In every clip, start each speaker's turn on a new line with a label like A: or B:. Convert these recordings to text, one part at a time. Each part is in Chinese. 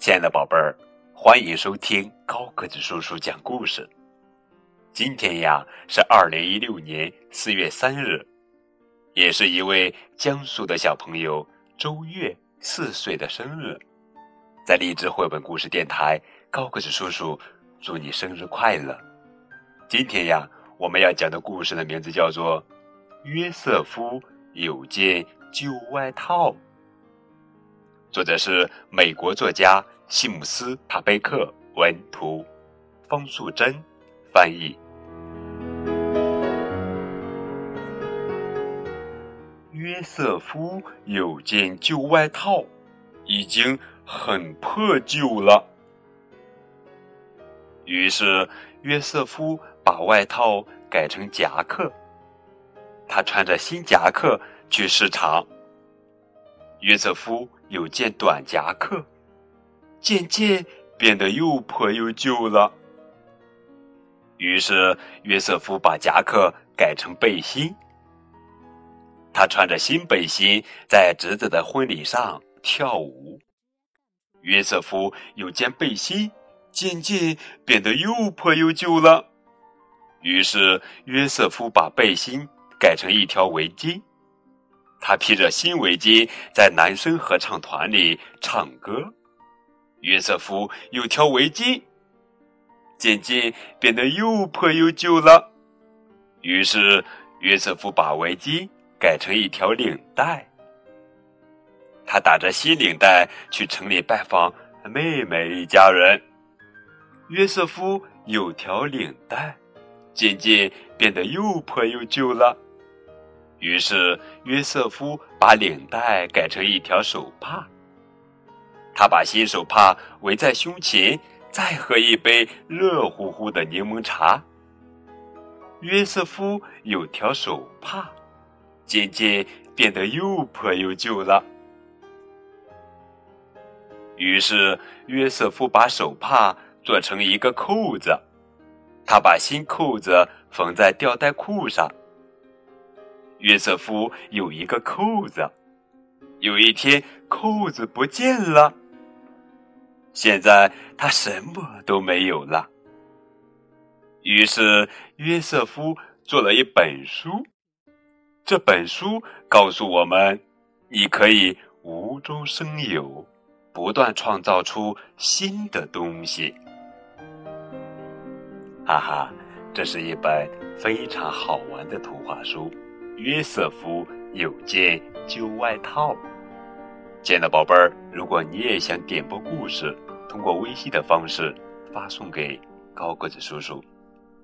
A: 亲爱的宝贝儿，欢迎收听高个子叔叔讲故事。今天呀是二零一六年四月三日，也是一位江苏的小朋友周月四岁的生日。在励志绘本故事电台，高个子叔叔祝你生日快乐！今天呀，我们要讲的故事的名字叫做《约瑟夫有件旧外套》。作者是美国作家西姆斯·塔贝克文图，方素珍翻译。约瑟夫有件旧外套，已经很破旧了。于是约瑟夫把外套改成夹克，他穿着新夹克去市场。约瑟夫。有件短夹克，渐渐变得又破又旧了。于是约瑟夫把夹克改成背心。他穿着新背心，在侄子的婚礼上跳舞。约瑟夫有件背心，渐渐变得又破又旧了。于是约瑟夫把背心改成一条围巾。他披着新围巾，在男生合唱团里唱歌。约瑟夫有条围巾，渐渐变得又破又旧了。于是约瑟夫把围巾改成一条领带。他打着新领带去城里拜访妹妹一家人。约瑟夫有条领带，渐渐变得又破又旧了。于是约瑟夫把领带改成一条手帕，他把新手帕围在胸前，再喝一杯热乎乎的柠檬茶。约瑟夫有条手帕，渐渐变得又破又旧了。于是约瑟夫把手帕做成一个扣子，他把新扣子缝在吊带裤上。约瑟夫有一个扣子，有一天扣子不见了。现在他什么都没有了。于是约瑟夫做了一本书，这本书告诉我们：你可以无中生有，不断创造出新的东西。哈哈，这是一本非常好玩的图画书。约瑟夫有件旧外套。亲爱的宝贝儿，如果你也想点播故事，通过微信的方式发送给高个子叔叔，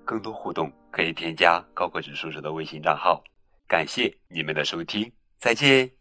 A: 更多互动可以添加高个子叔叔的微信账号。感谢你们的收听，再见。